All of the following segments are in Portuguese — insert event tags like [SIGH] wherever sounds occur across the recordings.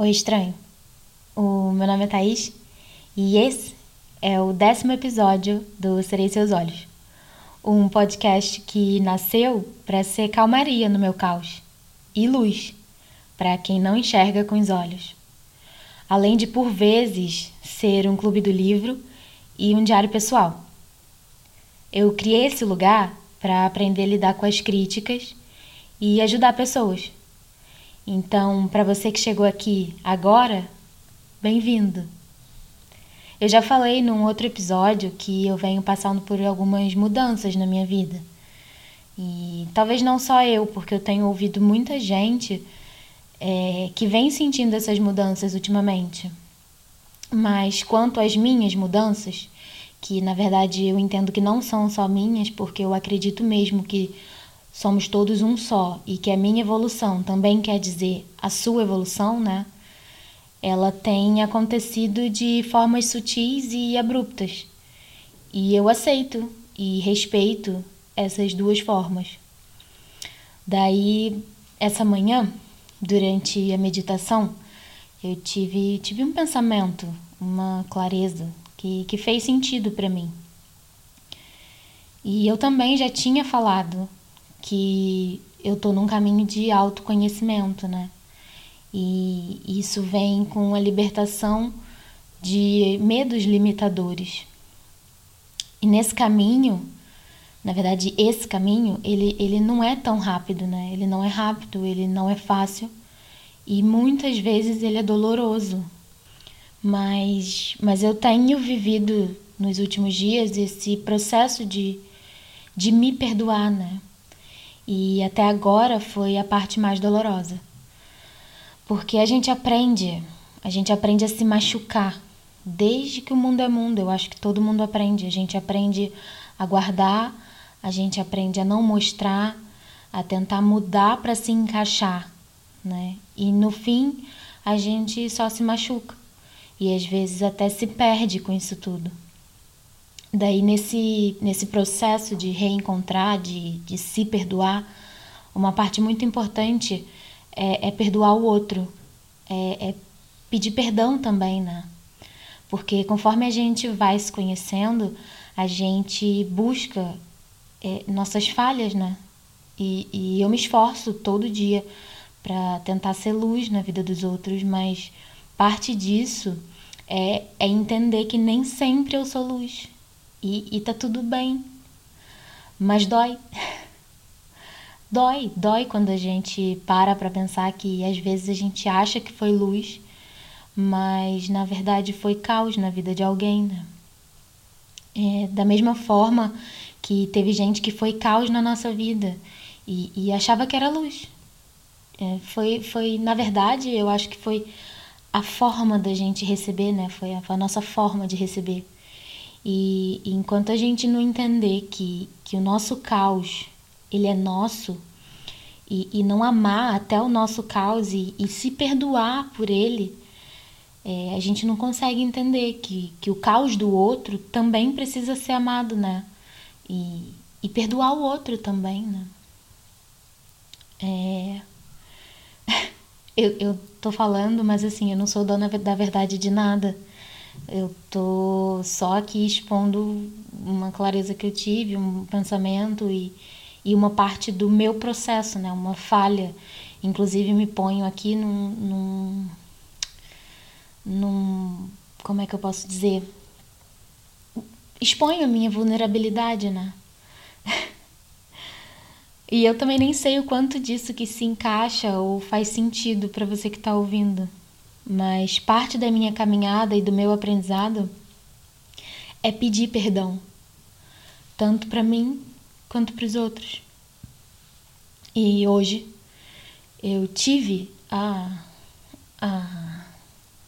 Oi, estranho. O meu nome é Thaís e esse é o décimo episódio do Serei Seus Olhos, um podcast que nasceu para ser calmaria no meu caos e luz para quem não enxerga com os olhos. Além de, por vezes, ser um clube do livro e um diário pessoal. Eu criei esse lugar para aprender a lidar com as críticas e ajudar pessoas então, para você que chegou aqui agora, bem-vindo. Eu já falei num outro episódio que eu venho passando por algumas mudanças na minha vida. E talvez não só eu, porque eu tenho ouvido muita gente é, que vem sentindo essas mudanças ultimamente. Mas quanto às minhas mudanças, que na verdade eu entendo que não são só minhas, porque eu acredito mesmo que somos todos um só e que a minha evolução também quer dizer a sua evolução, né? Ela tem acontecido de formas sutis e abruptas. E eu aceito e respeito essas duas formas. Daí, essa manhã, durante a meditação, eu tive, tive um pensamento, uma clareza que, que fez sentido para mim. E eu também já tinha falado que eu tô num caminho de autoconhecimento, né? E isso vem com a libertação de medos limitadores. E nesse caminho, na verdade, esse caminho, ele, ele não é tão rápido, né? Ele não é rápido, ele não é fácil e muitas vezes ele é doloroso. Mas, mas eu tenho vivido nos últimos dias esse processo de, de me perdoar, né? E até agora foi a parte mais dolorosa. Porque a gente aprende, a gente aprende a se machucar. Desde que o mundo é mundo, eu acho que todo mundo aprende. A gente aprende a guardar, a gente aprende a não mostrar, a tentar mudar para se encaixar, né? E no fim, a gente só se machuca. E às vezes até se perde com isso tudo. Daí, nesse, nesse processo de reencontrar, de, de se perdoar, uma parte muito importante é, é perdoar o outro, é, é, pedir perdão também, né? Porque conforme a gente vai se conhecendo, a gente busca é, nossas falhas, né? E, e eu me esforço todo dia para tentar ser luz na vida dos outros, mas parte disso é, é entender que nem sempre eu sou luz e, e tá tudo bem. Mas dói. [LAUGHS] dói, dói quando a gente para para pensar que às vezes a gente acha que foi luz, mas na verdade foi caos na vida de alguém, né? É, da mesma forma que teve gente que foi caos na nossa vida e, e achava que era luz. É, foi, foi, na verdade, eu acho que foi a forma da gente receber, né? Foi a, a nossa forma de receber. E, e, enquanto a gente não entender que, que o nosso caos ele é nosso e, e não amar até o nosso caos e, e se perdoar por ele, é, a gente não consegue entender que, que o caos do outro também precisa ser amado, né? E, e perdoar o outro também, né? É... [LAUGHS] eu, eu tô falando, mas assim, eu não sou dona da verdade de nada. Eu tô só aqui expondo uma clareza que eu tive, um pensamento e, e uma parte do meu processo, né? Uma falha. Inclusive me ponho aqui num, num, num como é que eu posso dizer? Exponho a minha vulnerabilidade, né? [LAUGHS] e eu também nem sei o quanto disso que se encaixa ou faz sentido para você que está ouvindo mas parte da minha caminhada e do meu aprendizado é pedir perdão, tanto para mim quanto para os outros. E hoje eu tive a, a,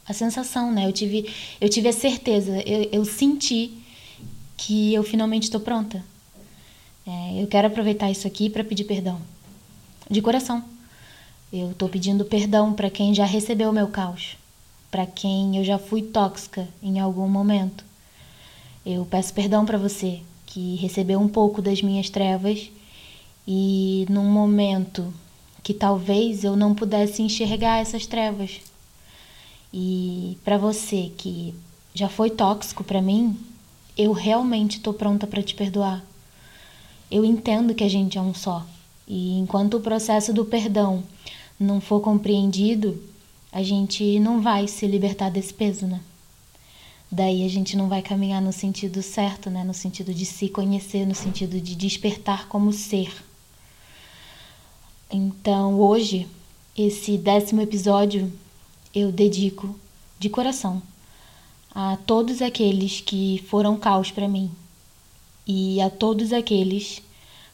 a sensação, né? Eu tive, eu tive a certeza, eu, eu senti que eu finalmente estou pronta. É, eu quero aproveitar isso aqui para pedir perdão, de coração. Eu estou pedindo perdão para quem já recebeu meu caos, para quem eu já fui tóxica em algum momento. Eu peço perdão para você que recebeu um pouco das minhas trevas e num momento que talvez eu não pudesse enxergar essas trevas. E para você que já foi tóxico para mim, eu realmente tô pronta para te perdoar. Eu entendo que a gente é um só. E enquanto o processo do perdão não for compreendido, a gente não vai se libertar desse peso, né? Daí a gente não vai caminhar no sentido certo, né? No sentido de se conhecer, no sentido de despertar como ser. Então hoje, esse décimo episódio, eu dedico de coração a todos aqueles que foram caos para mim e a todos aqueles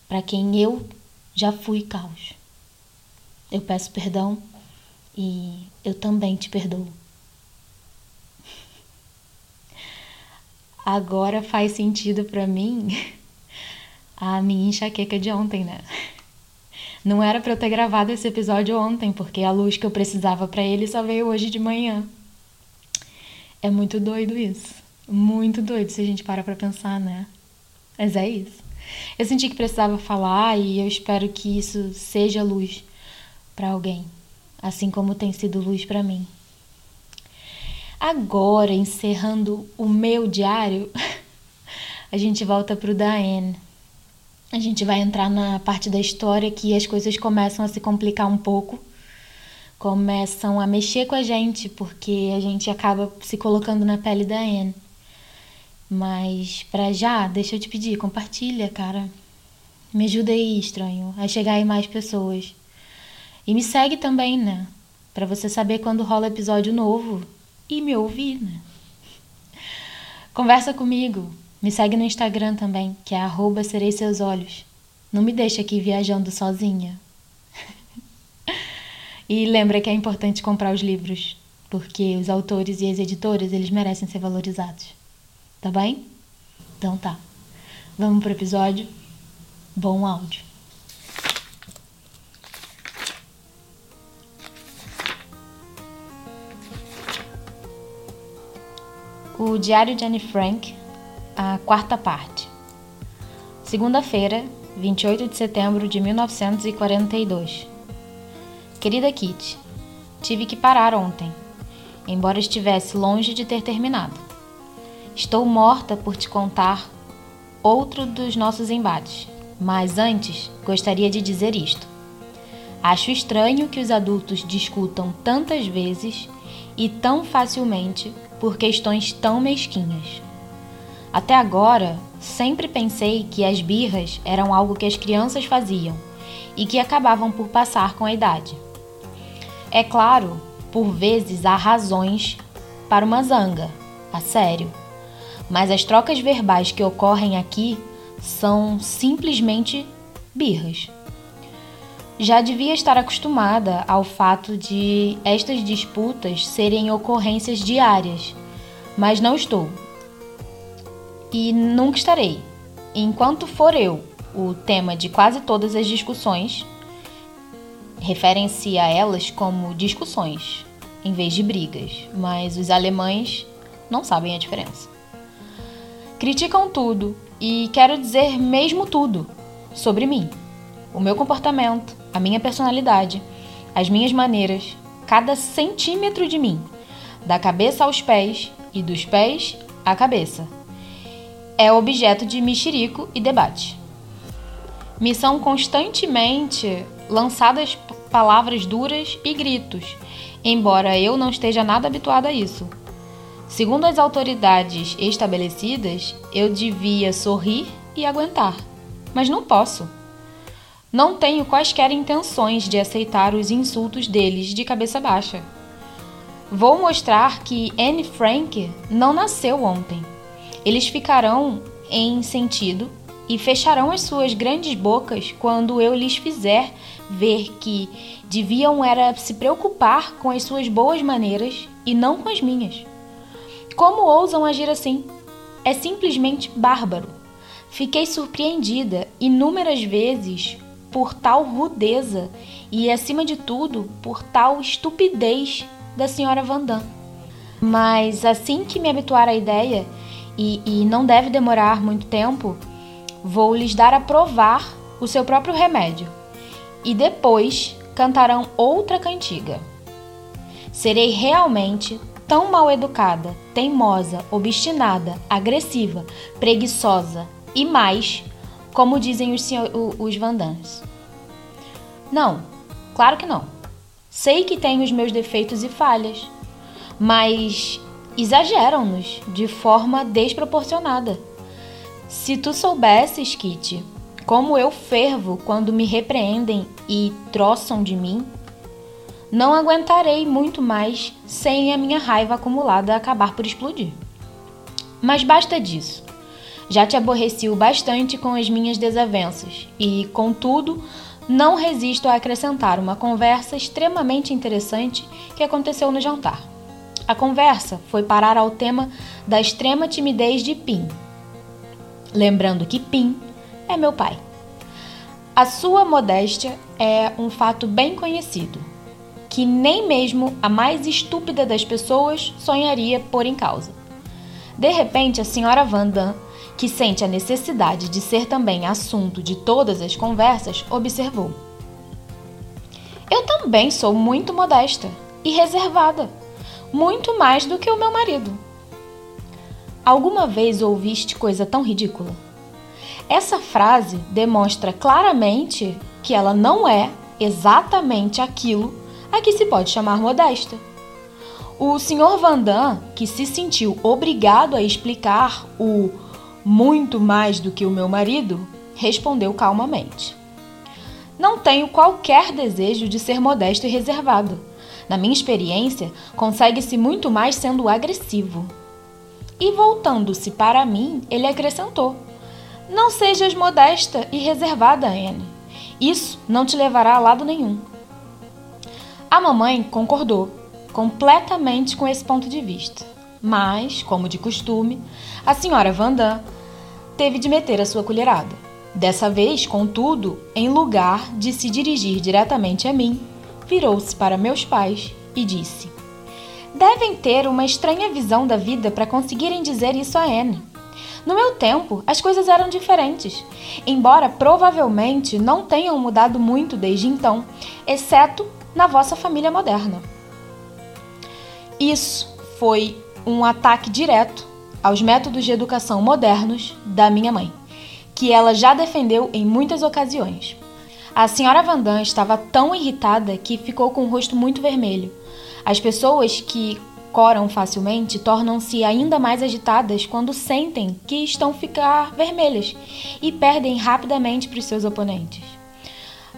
para quem eu já fui caos. Eu peço perdão e eu também te perdoo. Agora faz sentido para mim a minha enxaqueca de ontem, né? Não era para eu ter gravado esse episódio ontem, porque a luz que eu precisava para ele só veio hoje de manhã. É muito doido isso. Muito doido se a gente para pra pensar, né? Mas é isso. Eu senti que precisava falar e eu espero que isso seja luz para alguém, assim como tem sido luz para mim. Agora, encerrando o meu diário, [LAUGHS] a gente volta pro Diane. A gente vai entrar na parte da história que as coisas começam a se complicar um pouco começam a mexer com a gente, porque a gente acaba se colocando na pele da Anne. Mas para já, deixa eu te pedir, compartilha, cara. Me ajuda aí, estranho, a chegar aí mais pessoas. E me segue também, né? Para você saber quando rola episódio novo e me ouvir, né? Conversa comigo. Me segue no Instagram também, que é arroba serei seus olhos. Não me deixa aqui viajando sozinha. [LAUGHS] E lembra que é importante comprar os livros, porque os autores e as editoras, eles merecem ser valorizados. Tá bem? Então tá. Vamos pro episódio. Bom áudio. O Diário de Anne Frank, a quarta parte. Segunda-feira, 28 de setembro de 1942. Querida Kitty, tive que parar ontem, embora estivesse longe de ter terminado. Estou morta por te contar outro dos nossos embates, mas antes gostaria de dizer isto. Acho estranho que os adultos discutam tantas vezes e tão facilmente por questões tão mesquinhas. Até agora, sempre pensei que as birras eram algo que as crianças faziam e que acabavam por passar com a idade. É claro, por vezes há razões para uma zanga, a sério. Mas as trocas verbais que ocorrem aqui são simplesmente birras. Já devia estar acostumada ao fato de estas disputas serem ocorrências diárias, mas não estou. E nunca estarei. Enquanto for eu o tema de quase todas as discussões, referem-se a elas como discussões, em vez de brigas, mas os alemães não sabem a diferença. Criticam tudo e quero dizer mesmo tudo sobre mim, o meu comportamento, a minha personalidade, as minhas maneiras, cada centímetro de mim, da cabeça aos pés e dos pés à cabeça. É objeto de mexerico e debate. Me são constantemente lançadas palavras duras e gritos, embora eu não esteja nada habituado a isso. Segundo as autoridades estabelecidas, eu devia sorrir e aguentar, mas não posso. Não tenho quaisquer intenções de aceitar os insultos deles de cabeça baixa. Vou mostrar que Anne Frank não nasceu ontem. Eles ficarão em sentido e fecharão as suas grandes bocas quando eu lhes fizer ver que deviam era se preocupar com as suas boas maneiras e não com as minhas. Como ousam agir assim? É simplesmente bárbaro. Fiquei surpreendida inúmeras vezes por tal rudeza e, acima de tudo, por tal estupidez da senhora Vandam. Mas assim que me habituar à ideia, e, e não deve demorar muito tempo, vou lhes dar a provar o seu próprio remédio, e depois cantarão outra cantiga. Serei realmente tão mal educada, teimosa, obstinada, agressiva, preguiçosa e mais, como dizem os, os Vandans. Não, claro que não. Sei que tenho os meus defeitos e falhas, mas exageram-nos de forma desproporcionada. Se tu soubesses, Kitty, como eu fervo quando me repreendem e troçam de mim, não aguentarei muito mais sem a minha raiva acumulada acabar por explodir. Mas basta disso. Já te aborreci o bastante com as minhas desavenças e, contudo, não resisto a acrescentar uma conversa extremamente interessante que aconteceu no jantar. A conversa foi parar ao tema da extrema timidez de Pim. Lembrando que Pim é meu pai. A sua modéstia é um fato bem conhecido, que nem mesmo a mais estúpida das pessoas sonharia pôr em causa. De repente, a senhora Vandam, que sente a necessidade de ser também assunto de todas as conversas, observou: Eu também sou muito modesta e reservada muito mais do que o meu marido. Alguma vez ouviste coisa tão ridícula? Essa frase demonstra claramente que ela não é exatamente aquilo a que se pode chamar modesta. O Sr. Vandam, que se sentiu obrigado a explicar o muito mais do que o meu marido, respondeu calmamente: Não tenho qualquer desejo de ser modesto e reservado. Na minha experiência, consegue-se muito mais sendo agressivo. E voltando-se para mim, ele acrescentou: Não sejas modesta e reservada, Anne. Isso não te levará a lado nenhum. A mamãe concordou completamente com esse ponto de vista. Mas, como de costume, a senhora Vandam teve de meter a sua colherada. Dessa vez, contudo, em lugar de se dirigir diretamente a mim, virou-se para meus pais e disse: Devem ter uma estranha visão da vida para conseguirem dizer isso a Anne. No meu tempo, as coisas eram diferentes, embora provavelmente não tenham mudado muito desde então, exceto na vossa família moderna. Isso foi um ataque direto aos métodos de educação modernos da minha mãe, que ela já defendeu em muitas ocasiões. A senhora Vandam estava tão irritada que ficou com o rosto muito vermelho. As pessoas que coram facilmente tornam-se ainda mais agitadas quando sentem que estão ficar vermelhas e perdem rapidamente para os seus oponentes.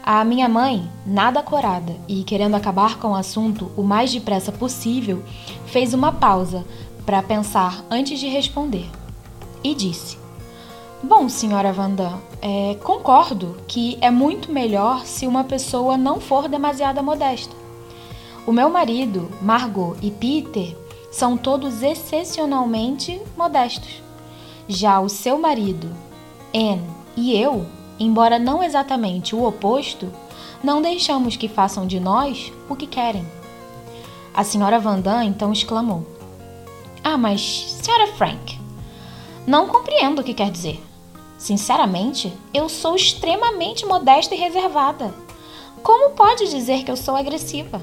A minha mãe, nada corada e querendo acabar com o assunto o mais depressa possível, fez uma pausa para pensar antes de responder e disse: Bom, senhora Vandam, é, concordo que é muito melhor se uma pessoa não for demasiado modesta. O meu marido, Margot e Peter são todos excepcionalmente modestos. Já o seu marido, Anne e eu, embora não exatamente o oposto, não deixamos que façam de nós o que querem. A senhora Vandam então exclamou: Ah, mas, senhora Frank, não compreendo o que quer dizer. Sinceramente, eu sou extremamente modesta e reservada. Como pode dizer que eu sou agressiva?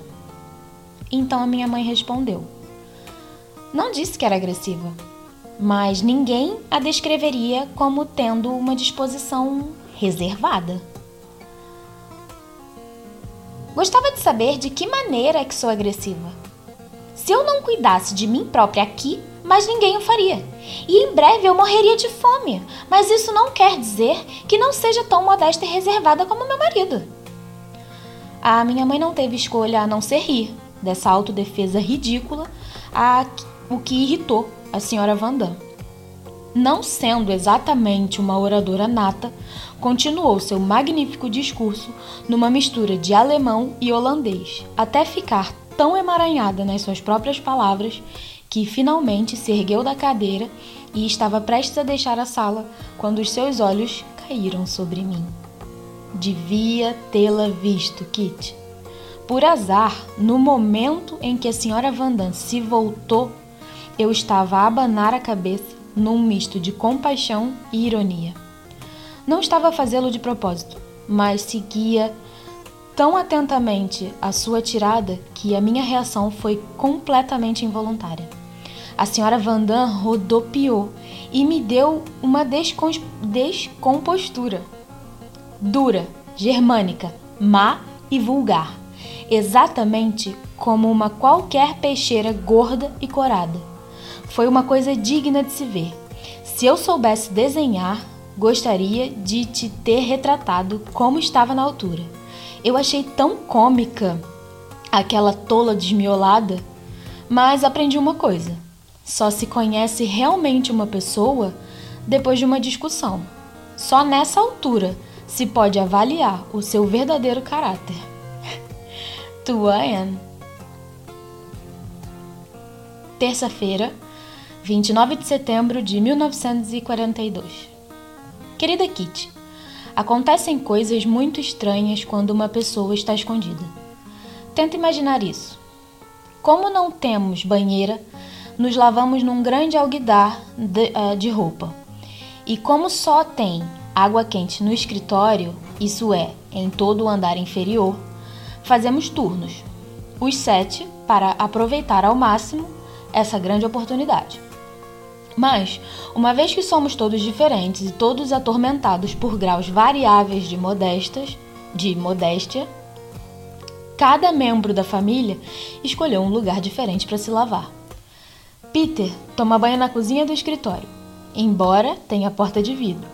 Então a minha mãe respondeu: Não disse que era agressiva, mas ninguém a descreveria como tendo uma disposição reservada. Gostava de saber de que maneira é que sou agressiva. Se eu não cuidasse de mim própria aqui, mas ninguém o faria. E em breve eu morreria de fome, mas isso não quer dizer que não seja tão modesta e reservada como meu marido. A minha mãe não teve escolha a não ser rir dessa autodefesa ridícula, a, o que irritou a senhora Vandam. Não sendo exatamente uma oradora nata, continuou seu magnífico discurso numa mistura de alemão e holandês, até ficar tão emaranhada nas suas próprias palavras que finalmente se ergueu da cadeira e estava prestes a deixar a sala quando os seus olhos caíram sobre mim. Devia tê-la visto, Kit. Por azar, no momento em que a senhora Vandam se voltou, eu estava a abanar a cabeça num misto de compaixão e ironia. Não estava a fazê-lo de propósito, mas seguia tão atentamente a sua tirada que a minha reação foi completamente involuntária. A senhora Vandam rodopiou e me deu uma descompostura. Dura, germânica, má e vulgar, exatamente como uma qualquer peixeira gorda e corada. Foi uma coisa digna de se ver. Se eu soubesse desenhar, gostaria de te ter retratado como estava na altura. Eu achei tão cômica aquela tola desmiolada, mas aprendi uma coisa: só se conhece realmente uma pessoa depois de uma discussão. Só nessa altura se pode avaliar o seu verdadeiro caráter. [LAUGHS] Tuan. Terça-feira, 29 de setembro de 1942. Querida Kitty, acontecem coisas muito estranhas quando uma pessoa está escondida. Tenta imaginar isso. Como não temos banheira, nos lavamos num grande alguidar de, uh, de roupa. E como só tem água quente no escritório, isso é, em todo o andar inferior, fazemos turnos, os sete, para aproveitar ao máximo essa grande oportunidade. Mas, uma vez que somos todos diferentes e todos atormentados por graus variáveis de modestas, de modéstia, cada membro da família escolheu um lugar diferente para se lavar. Peter toma banho na cozinha do escritório, embora tenha porta de vidro.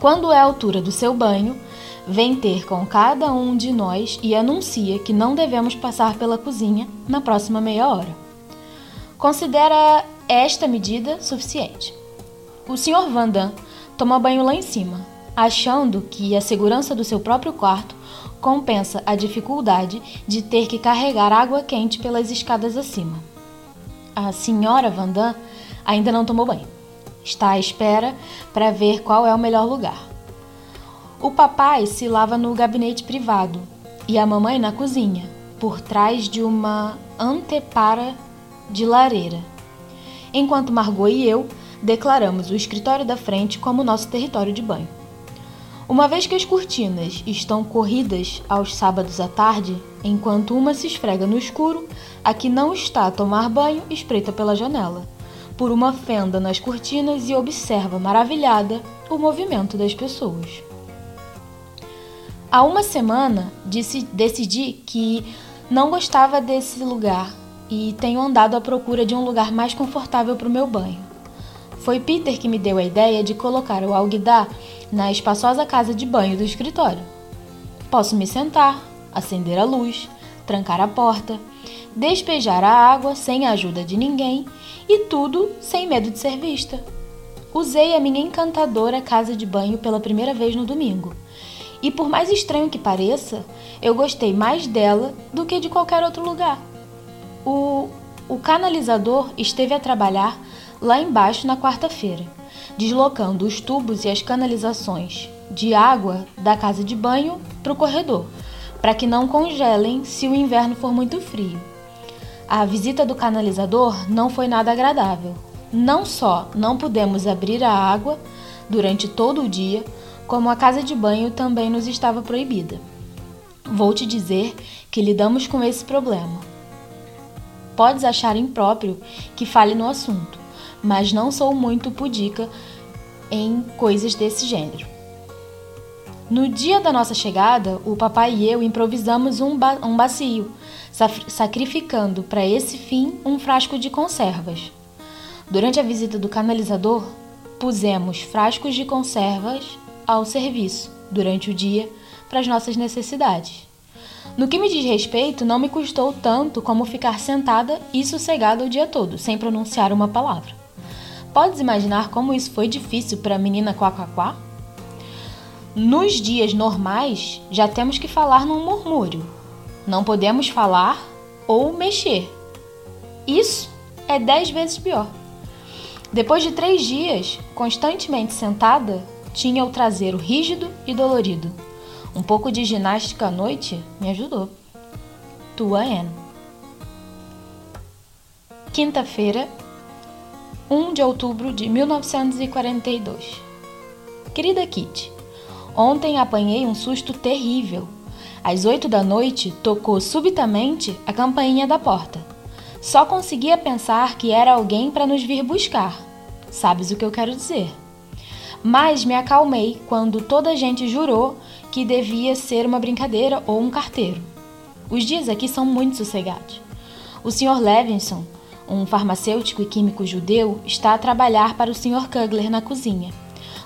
Quando é a altura do seu banho, vem ter com cada um de nós e anuncia que não devemos passar pela cozinha na próxima meia hora. Considera esta medida suficiente. O Sr. Vandam toma banho lá em cima, achando que a segurança do seu próprio quarto compensa a dificuldade de ter que carregar água quente pelas escadas acima. A senhora Vandam ainda não tomou banho. Está à espera para ver qual é o melhor lugar. O papai se lava no gabinete privado e a mamãe na cozinha, por trás de uma antepara de lareira enquanto Margot e eu declaramos o escritório da frente como nosso território de banho. Uma vez que as cortinas estão corridas aos sábados à tarde, enquanto uma se esfrega no escuro, a que não está a tomar banho espreita pela janela, por uma fenda nas cortinas e observa maravilhada o movimento das pessoas. Há uma semana decidi que não gostava desse lugar e tenho andado à procura de um lugar mais confortável para o meu banho. Foi Peter que me deu a ideia de colocar o alguidar na espaçosa casa de banho do escritório. Posso me sentar, acender a luz, trancar a porta, despejar a água sem a ajuda de ninguém e tudo sem medo de ser vista. Usei a minha encantadora casa de banho pela primeira vez no domingo. E por mais estranho que pareça, eu gostei mais dela do que de qualquer outro lugar. O, o canalizador esteve a trabalhar lá embaixo na quarta-feira, deslocando os tubos e as canalizações de água da casa de banho para o corredor, para que não congelem se o inverno for muito frio. A visita do canalizador não foi nada agradável. Não só não pudemos abrir a água durante todo o dia, como a casa de banho também nos estava proibida. Vou te dizer que lidamos com esse problema podes achar impróprio que fale no assunto, mas não sou muito pudica em coisas desse gênero. No dia da nossa chegada, o papai e eu improvisamos um, ba um bacio, sacrificando para esse fim um frasco de conservas. Durante a visita do canalizador, pusemos frascos de conservas ao serviço durante o dia para as nossas necessidades. No que me diz respeito, não me custou tanto como ficar sentada e sossegada o dia todo, sem pronunciar uma palavra. Podes imaginar como isso foi difícil para a menina Quaquaquá? Nos dias normais, já temos que falar num murmúrio. Não podemos falar ou mexer. Isso é dez vezes pior. Depois de três dias, constantemente sentada, tinha o traseiro rígido e dolorido. Um pouco de ginástica à noite me ajudou. Tua Anne. Quinta-feira, 1 de outubro de 1942. Querida Kitty, ontem apanhei um susto terrível Às oito da noite, tocou subitamente a campainha da porta. Só conseguia pensar que era alguém para nos vir buscar. Sabes o que eu quero dizer? Mas me acalmei quando toda a gente jurou que devia ser uma brincadeira ou um carteiro. Os dias aqui são muito sossegados. O Sr. Levinson, um farmacêutico e químico judeu, está a trabalhar para o Sr. Kugler na cozinha.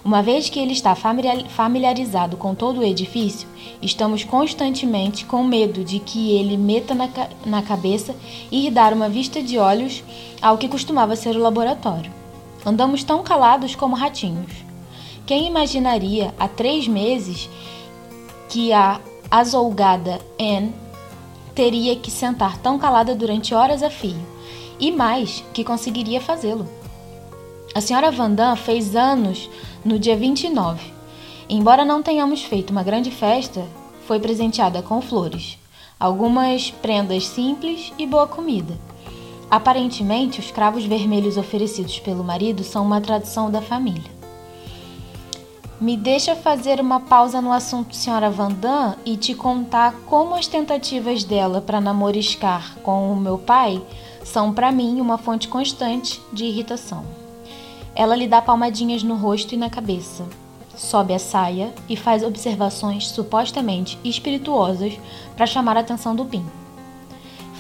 Uma vez que ele está familiarizado com todo o edifício, estamos constantemente com medo de que ele meta na, na cabeça e ir dar uma vista de olhos ao que costumava ser o laboratório. Andamos tão calados como ratinhos. Quem imaginaria há três meses que a azolgada Anne teria que sentar tão calada durante horas a fio? E mais, que conseguiria fazê-lo. A senhora Vandam fez anos no dia 29. Embora não tenhamos feito uma grande festa, foi presenteada com flores, algumas prendas simples e boa comida. Aparentemente, os cravos vermelhos oferecidos pelo marido são uma tradição da família. Me deixa fazer uma pausa no assunto Sra. Vandam e te contar como as tentativas dela para namoriscar com o meu pai são para mim uma fonte constante de irritação. Ela lhe dá palmadinhas no rosto e na cabeça, sobe a saia e faz observações supostamente espirituosas para chamar a atenção do Pim.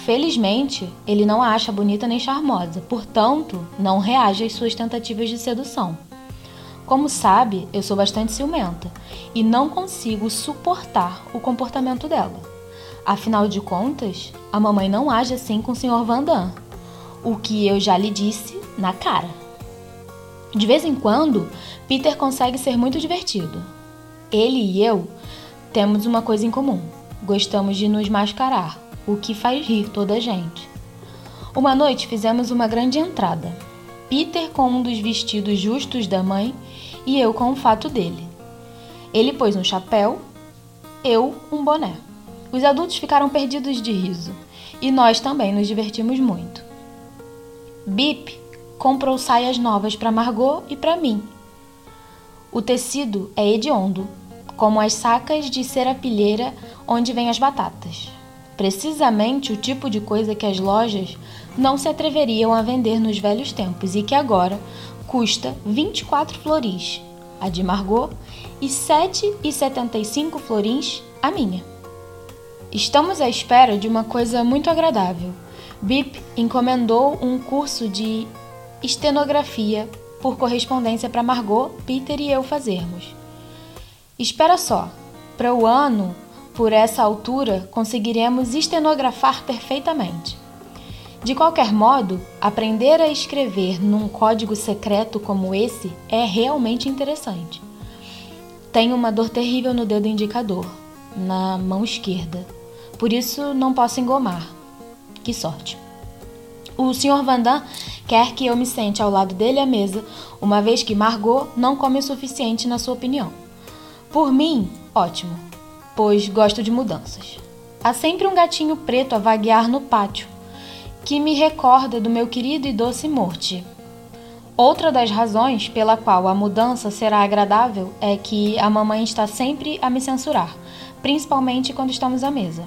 Felizmente, ele não a acha bonita nem charmosa, portanto, não reage às suas tentativas de sedução. Como sabe, eu sou bastante ciumenta e não consigo suportar o comportamento dela. Afinal de contas, a mamãe não age assim com o Sr. Vandam, o que eu já lhe disse na cara. De vez em quando, Peter consegue ser muito divertido. Ele e eu temos uma coisa em comum: gostamos de nos mascarar, o que faz rir toda a gente. Uma noite fizemos uma grande entrada. Peter com um dos vestidos justos da mãe e eu com o fato dele. Ele pôs um chapéu, eu um boné. Os adultos ficaram perdidos de riso e nós também nos divertimos muito. Bip comprou saias novas para Margot e para mim. O tecido é hediondo, como as sacas de serapilheira onde vêm as batatas. Precisamente o tipo de coisa que as lojas não se atreveriam a vender nos velhos tempos e que agora custa 24 floris, a de Margot, e 7,75 florins, a minha. Estamos à espera de uma coisa muito agradável. Bip encomendou um curso de estenografia por correspondência para Margot, Peter e eu fazermos. Espera só, para o ano, por essa altura, conseguiremos estenografar perfeitamente. De qualquer modo, aprender a escrever num código secreto como esse é realmente interessante. Tenho uma dor terrível no dedo indicador, na mão esquerda. Por isso não posso engomar. Que sorte. O Sr. Vandam quer que eu me sente ao lado dele à mesa, uma vez que Margot não come o suficiente na sua opinião. Por mim, ótimo, pois gosto de mudanças. Há sempre um gatinho preto a vaguear no pátio, que me recorda do meu querido e doce Morte. Outra das razões pela qual a mudança será agradável é que a mamãe está sempre a me censurar, principalmente quando estamos à mesa.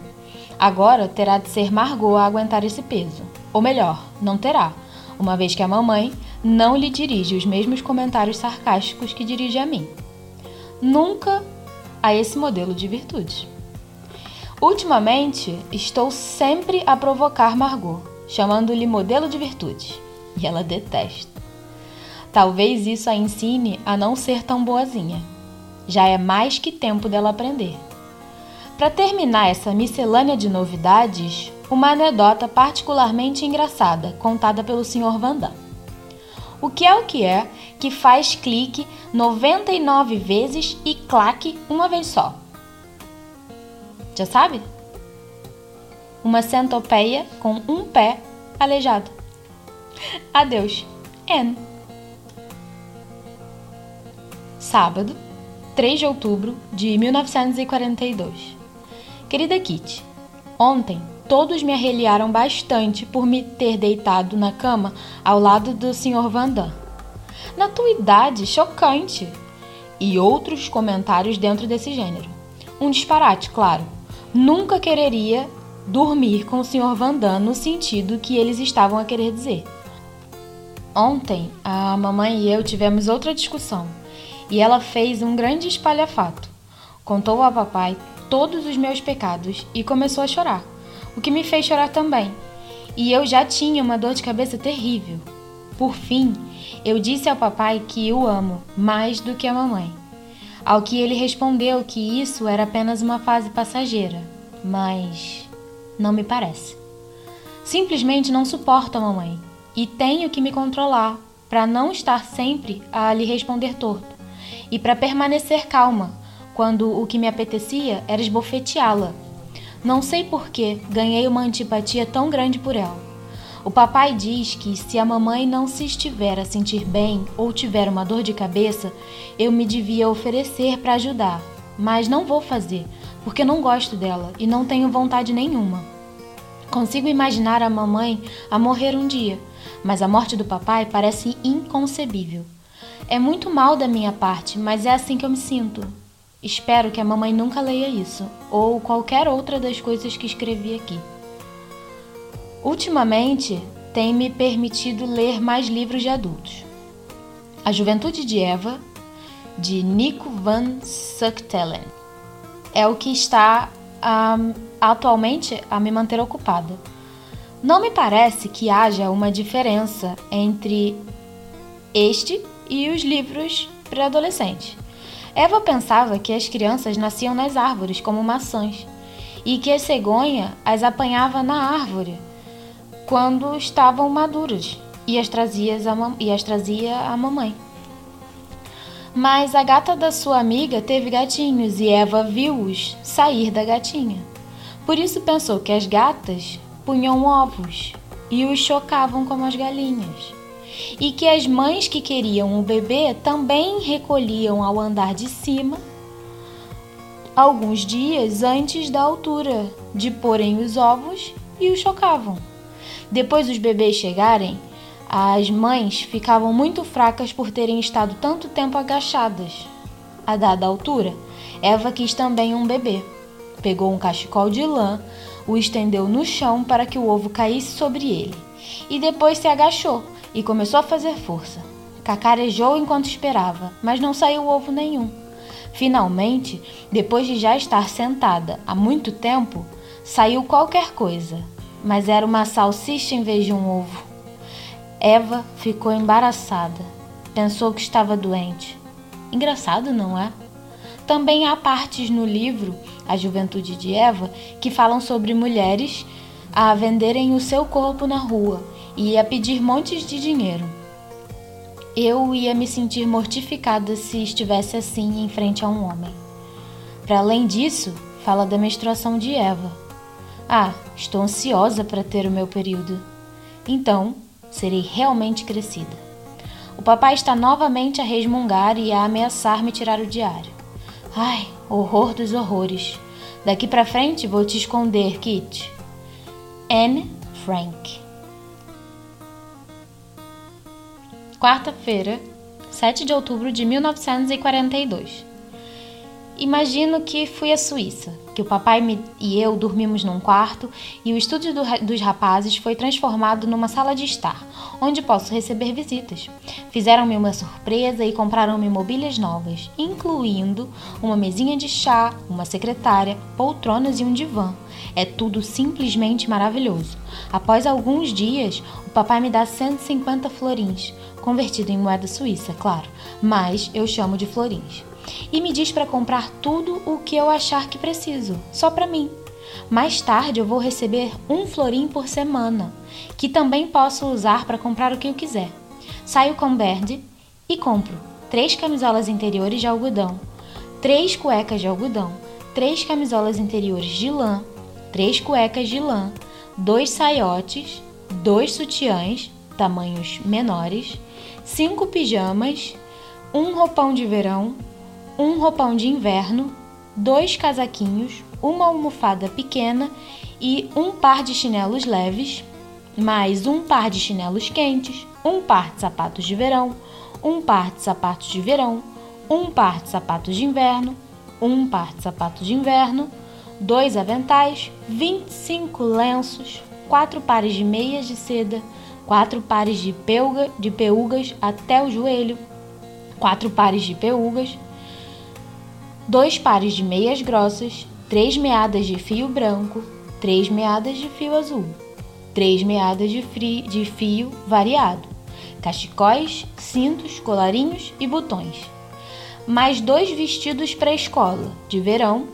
Agora terá de ser Margot a aguentar esse peso. Ou melhor, não terá, uma vez que a mamãe não lhe dirige os mesmos comentários sarcásticos que dirige a mim. Nunca a esse modelo de virtude. Ultimamente, estou sempre a provocar Margot, chamando-lhe modelo de virtude, e ela detesta. Talvez isso a ensine a não ser tão boazinha. Já é mais que tempo dela aprender. Para terminar essa miscelânea de novidades, uma anedota particularmente engraçada contada pelo Sr. Vandam. O que é o que é que faz clique 99 vezes e claque uma vez só? Já sabe? Uma centopeia com um pé aleijado. Adeus. N. Sábado, 3 de outubro de 1942. Querida Kitty, ontem todos me arreliaram bastante por me ter deitado na cama ao lado do Sr. Vandam. Na tua idade, chocante! E outros comentários dentro desse gênero. Um disparate, claro, nunca quereria dormir com o Sr. Vandan no sentido que eles estavam a querer dizer. Ontem, a mamãe e eu tivemos outra discussão e ela fez um grande espalhafato. Contou ao papai todos os meus pecados e começou a chorar, o que me fez chorar também. E eu já tinha uma dor de cabeça terrível. Por fim, eu disse ao papai que o amo mais do que a mamãe. Ao que ele respondeu que isso era apenas uma fase passageira, mas não me parece. Simplesmente não suporto a mamãe e tenho que me controlar para não estar sempre a lhe responder torto e para permanecer calma quando o que me apetecia era esbofeteá-la. Não sei por que ganhei uma antipatia tão grande por ela. O papai diz que se a mamãe não se estiver a sentir bem ou tiver uma dor de cabeça, eu me devia oferecer para ajudar, mas não vou fazer, porque não gosto dela e não tenho vontade nenhuma. Consigo imaginar a mamãe a morrer um dia, mas a morte do papai parece inconcebível. É muito mal da minha parte, mas é assim que eu me sinto. Espero que a mamãe nunca leia isso, ou qualquer outra das coisas que escrevi aqui. Ultimamente, tem me permitido ler mais livros de adultos. A Juventude de Eva, de Nico van Suchtelen, é o que está um, atualmente a me manter ocupada. Não me parece que haja uma diferença entre este e os livros pré-adolescentes. Eva pensava que as crianças nasciam nas árvores como maçãs e que a cegonha as apanhava na árvore quando estavam maduras e as, trazia a, e as trazia a mamãe. Mas a gata da sua amiga teve gatinhos e Eva viu-os sair da gatinha. Por isso pensou que as gatas punham ovos e os chocavam como as galinhas. E que as mães que queriam o bebê também recolhiam ao andar de cima alguns dias antes da altura de porem os ovos e os chocavam. Depois dos bebês chegarem, as mães ficavam muito fracas por terem estado tanto tempo agachadas. A dada altura, Eva quis também um bebê. Pegou um cachecol de lã, o estendeu no chão para que o ovo caísse sobre ele, e depois se agachou e começou a fazer força. Cacarejou enquanto esperava, mas não saiu ovo nenhum. Finalmente, depois de já estar sentada há muito tempo, saiu qualquer coisa, mas era uma salsicha em vez de um ovo. Eva ficou embaraçada. Pensou que estava doente. Engraçado, não é? Também há partes no livro A Juventude de Eva que falam sobre mulheres a venderem o seu corpo na rua e a pedir montes de dinheiro. Eu ia me sentir mortificada se estivesse assim em frente a um homem. Para além disso, fala da menstruação de Eva ah, estou ansiosa para ter o meu período. Então, serei realmente crescida. O papai está novamente a resmungar e a ameaçar me tirar o diário. Ai, horror dos horrores. Daqui para frente vou te esconder, Kit. Anne Frank. Quarta-feira, 7 de outubro de 1942. Imagino que fui à Suíça, que o papai e eu dormimos num quarto e o estúdio do, dos rapazes foi transformado numa sala de estar, onde posso receber visitas. Fizeram-me uma surpresa e compraram-me mobílias novas, incluindo uma mesinha de chá, uma secretária, poltronas e um divã. É tudo simplesmente maravilhoso. Após alguns dias, o papai me dá 150 florins, convertido em moeda suíça, claro, mas eu chamo de florins e me diz para comprar tudo o que eu achar que preciso, só para mim. Mais tarde eu vou receber um florim por semana, que também posso usar para comprar o que eu quiser. Saio com Berd e compro três camisolas interiores de algodão, três cuecas de algodão, três camisolas interiores de lã, três cuecas de lã, dois saiotes, dois sutiãs, tamanhos menores, cinco pijamas, um roupão de verão, um roupão de inverno, dois casaquinhos, uma almofada pequena e um par de chinelos leves, mais um par de chinelos quentes, um par de sapatos de verão, um par de sapatos de verão, um par de sapatos de inverno, um par de sapatos de inverno, dois aventais, 25 lenços, quatro pares de meias de seda, quatro pares de, pelga, de peúgas até o joelho, quatro pares de peúgas, dois pares de meias grossas, três meadas de fio branco, três meadas de fio azul, três meadas de, de fio variado, cachecóis, cintos, colarinhos e botões. Mais dois vestidos para a escola de verão,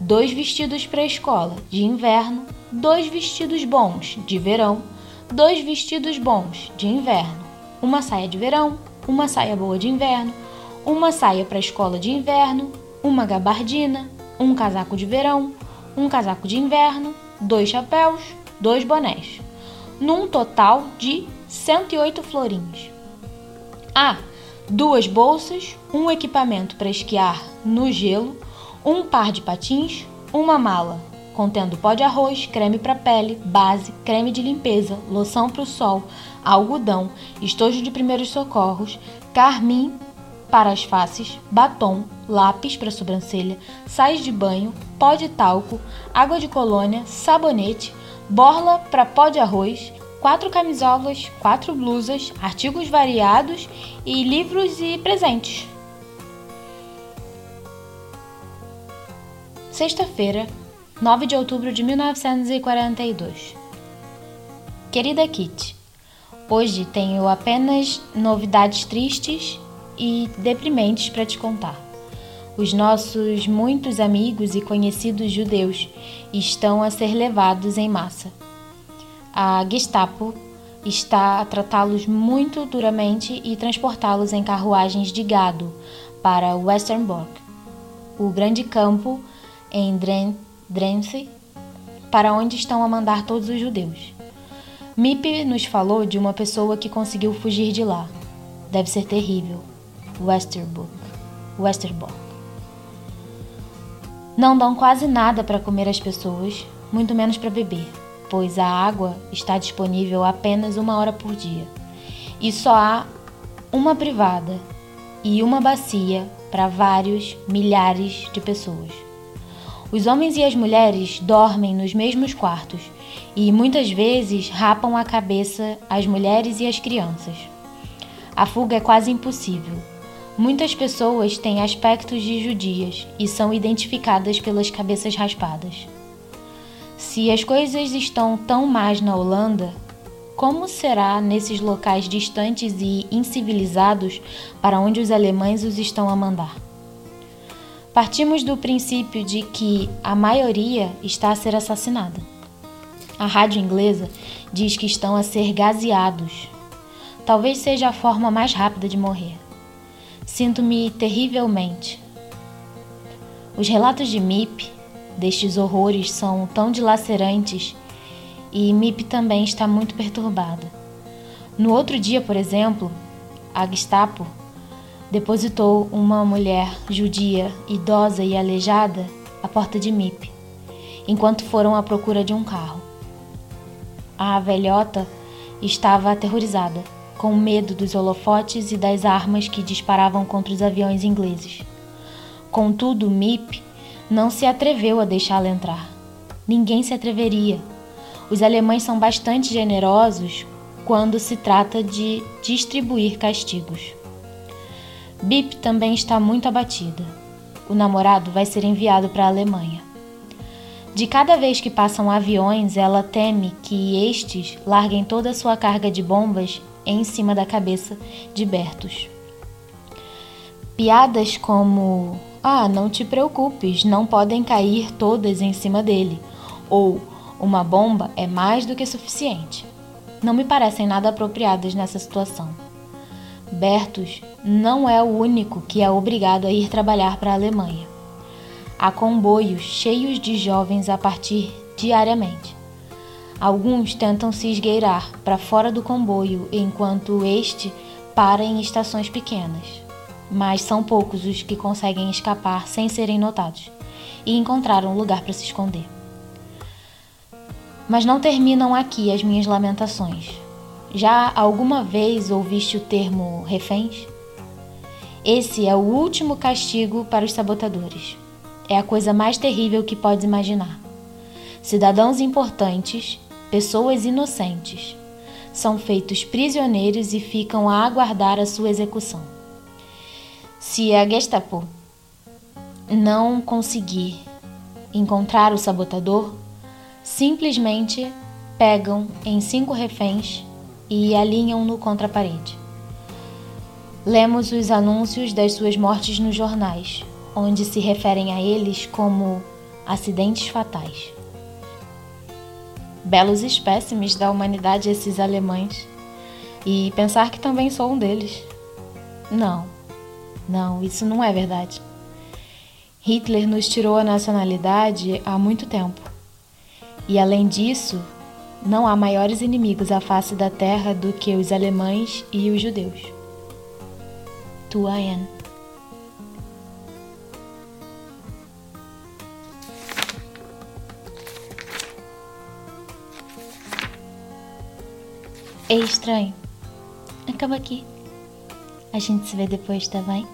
dois vestidos para a escola de inverno, dois vestidos bons de verão, dois vestidos bons de inverno, uma saia de verão, uma saia boa de inverno, uma saia para a escola de inverno, uma gabardina, um casaco de verão, um casaco de inverno, dois chapéus, dois bonés, num total de 108 florinhos. Ah, duas bolsas, um equipamento para esquiar no gelo, um par de patins, uma mala contendo pó de arroz, creme para pele, base, creme de limpeza, loção para o sol, algodão, estojo de primeiros socorros, carmim para as faces, batom, lápis para sobrancelha, sais de banho, pó de talco, água de colônia, sabonete, borla para pó de arroz, quatro camisolas, quatro blusas, artigos variados e livros e presentes. Sexta-feira, 9 de outubro de 1942. Querida Kitty, hoje tenho apenas novidades tristes e deprimentes para te contar. Os nossos muitos amigos e conhecidos judeus estão a ser levados em massa. A Gestapo está a tratá-los muito duramente e transportá-los em carruagens de gado para Westernburg, o grande campo em Dren Drense, para onde estão a mandar todos os judeus. Mip nos falou de uma pessoa que conseguiu fugir de lá. Deve ser terrível. Westerburg. Westerbork. Não dão quase nada para comer as pessoas, muito menos para beber, pois a água está disponível apenas uma hora por dia. E só há uma privada e uma bacia para vários milhares de pessoas. Os homens e as mulheres dormem nos mesmos quartos e muitas vezes rapam a cabeça as mulheres e as crianças. A fuga é quase impossível. Muitas pessoas têm aspectos de judias e são identificadas pelas cabeças raspadas. Se as coisas estão tão más na Holanda, como será nesses locais distantes e incivilizados para onde os alemães os estão a mandar? Partimos do princípio de que a maioria está a ser assassinada. A rádio inglesa diz que estão a ser gaseados. Talvez seja a forma mais rápida de morrer. Sinto-me terrivelmente. Os relatos de Mip destes horrores são tão dilacerantes e Mip também está muito perturbada. No outro dia, por exemplo, a Gestapo depositou uma mulher judia, idosa e aleijada à porta de Mip, enquanto foram à procura de um carro. A velhota estava aterrorizada, com medo dos holofotes e das armas que disparavam contra os aviões ingleses. Contudo, Mip não se atreveu a deixá-la entrar. Ninguém se atreveria. Os alemães são bastante generosos quando se trata de distribuir castigos. Bip também está muito abatida. O namorado vai ser enviado para a Alemanha. De cada vez que passam aviões, ela teme que estes larguem toda a sua carga de bombas em cima da cabeça de Bertus. Piadas como: Ah, não te preocupes, não podem cair todas em cima dele, ou uma bomba é mais do que suficiente, não me parecem nada apropriadas nessa situação. Bertus não é o único que é obrigado a ir trabalhar para a Alemanha. Há comboios cheios de jovens a partir diariamente. Alguns tentam se esgueirar para fora do comboio enquanto este para em estações pequenas, mas são poucos os que conseguem escapar sem serem notados e encontrar um lugar para se esconder. Mas não terminam aqui as minhas lamentações. Já alguma vez ouviste o termo reféns? Esse é o último castigo para os sabotadores. é a coisa mais terrível que podes imaginar. Cidadãos importantes, pessoas inocentes, são feitos prisioneiros e ficam a aguardar a sua execução. Se a Gestapo não conseguir encontrar o sabotador, simplesmente pegam em cinco reféns e alinham-no contra a parede. Lemos os anúncios das suas mortes nos jornais, onde se referem a eles como acidentes fatais. Belos espécimes da humanidade esses alemães. E pensar que também sou um deles. Não, não, isso não é verdade. Hitler nos tirou a nacionalidade há muito tempo. E além disso, não há maiores inimigos à face da terra do que os alemães e os judeus. Tuayan. É estranho. Acaba aqui. A gente se vê depois, tá bem?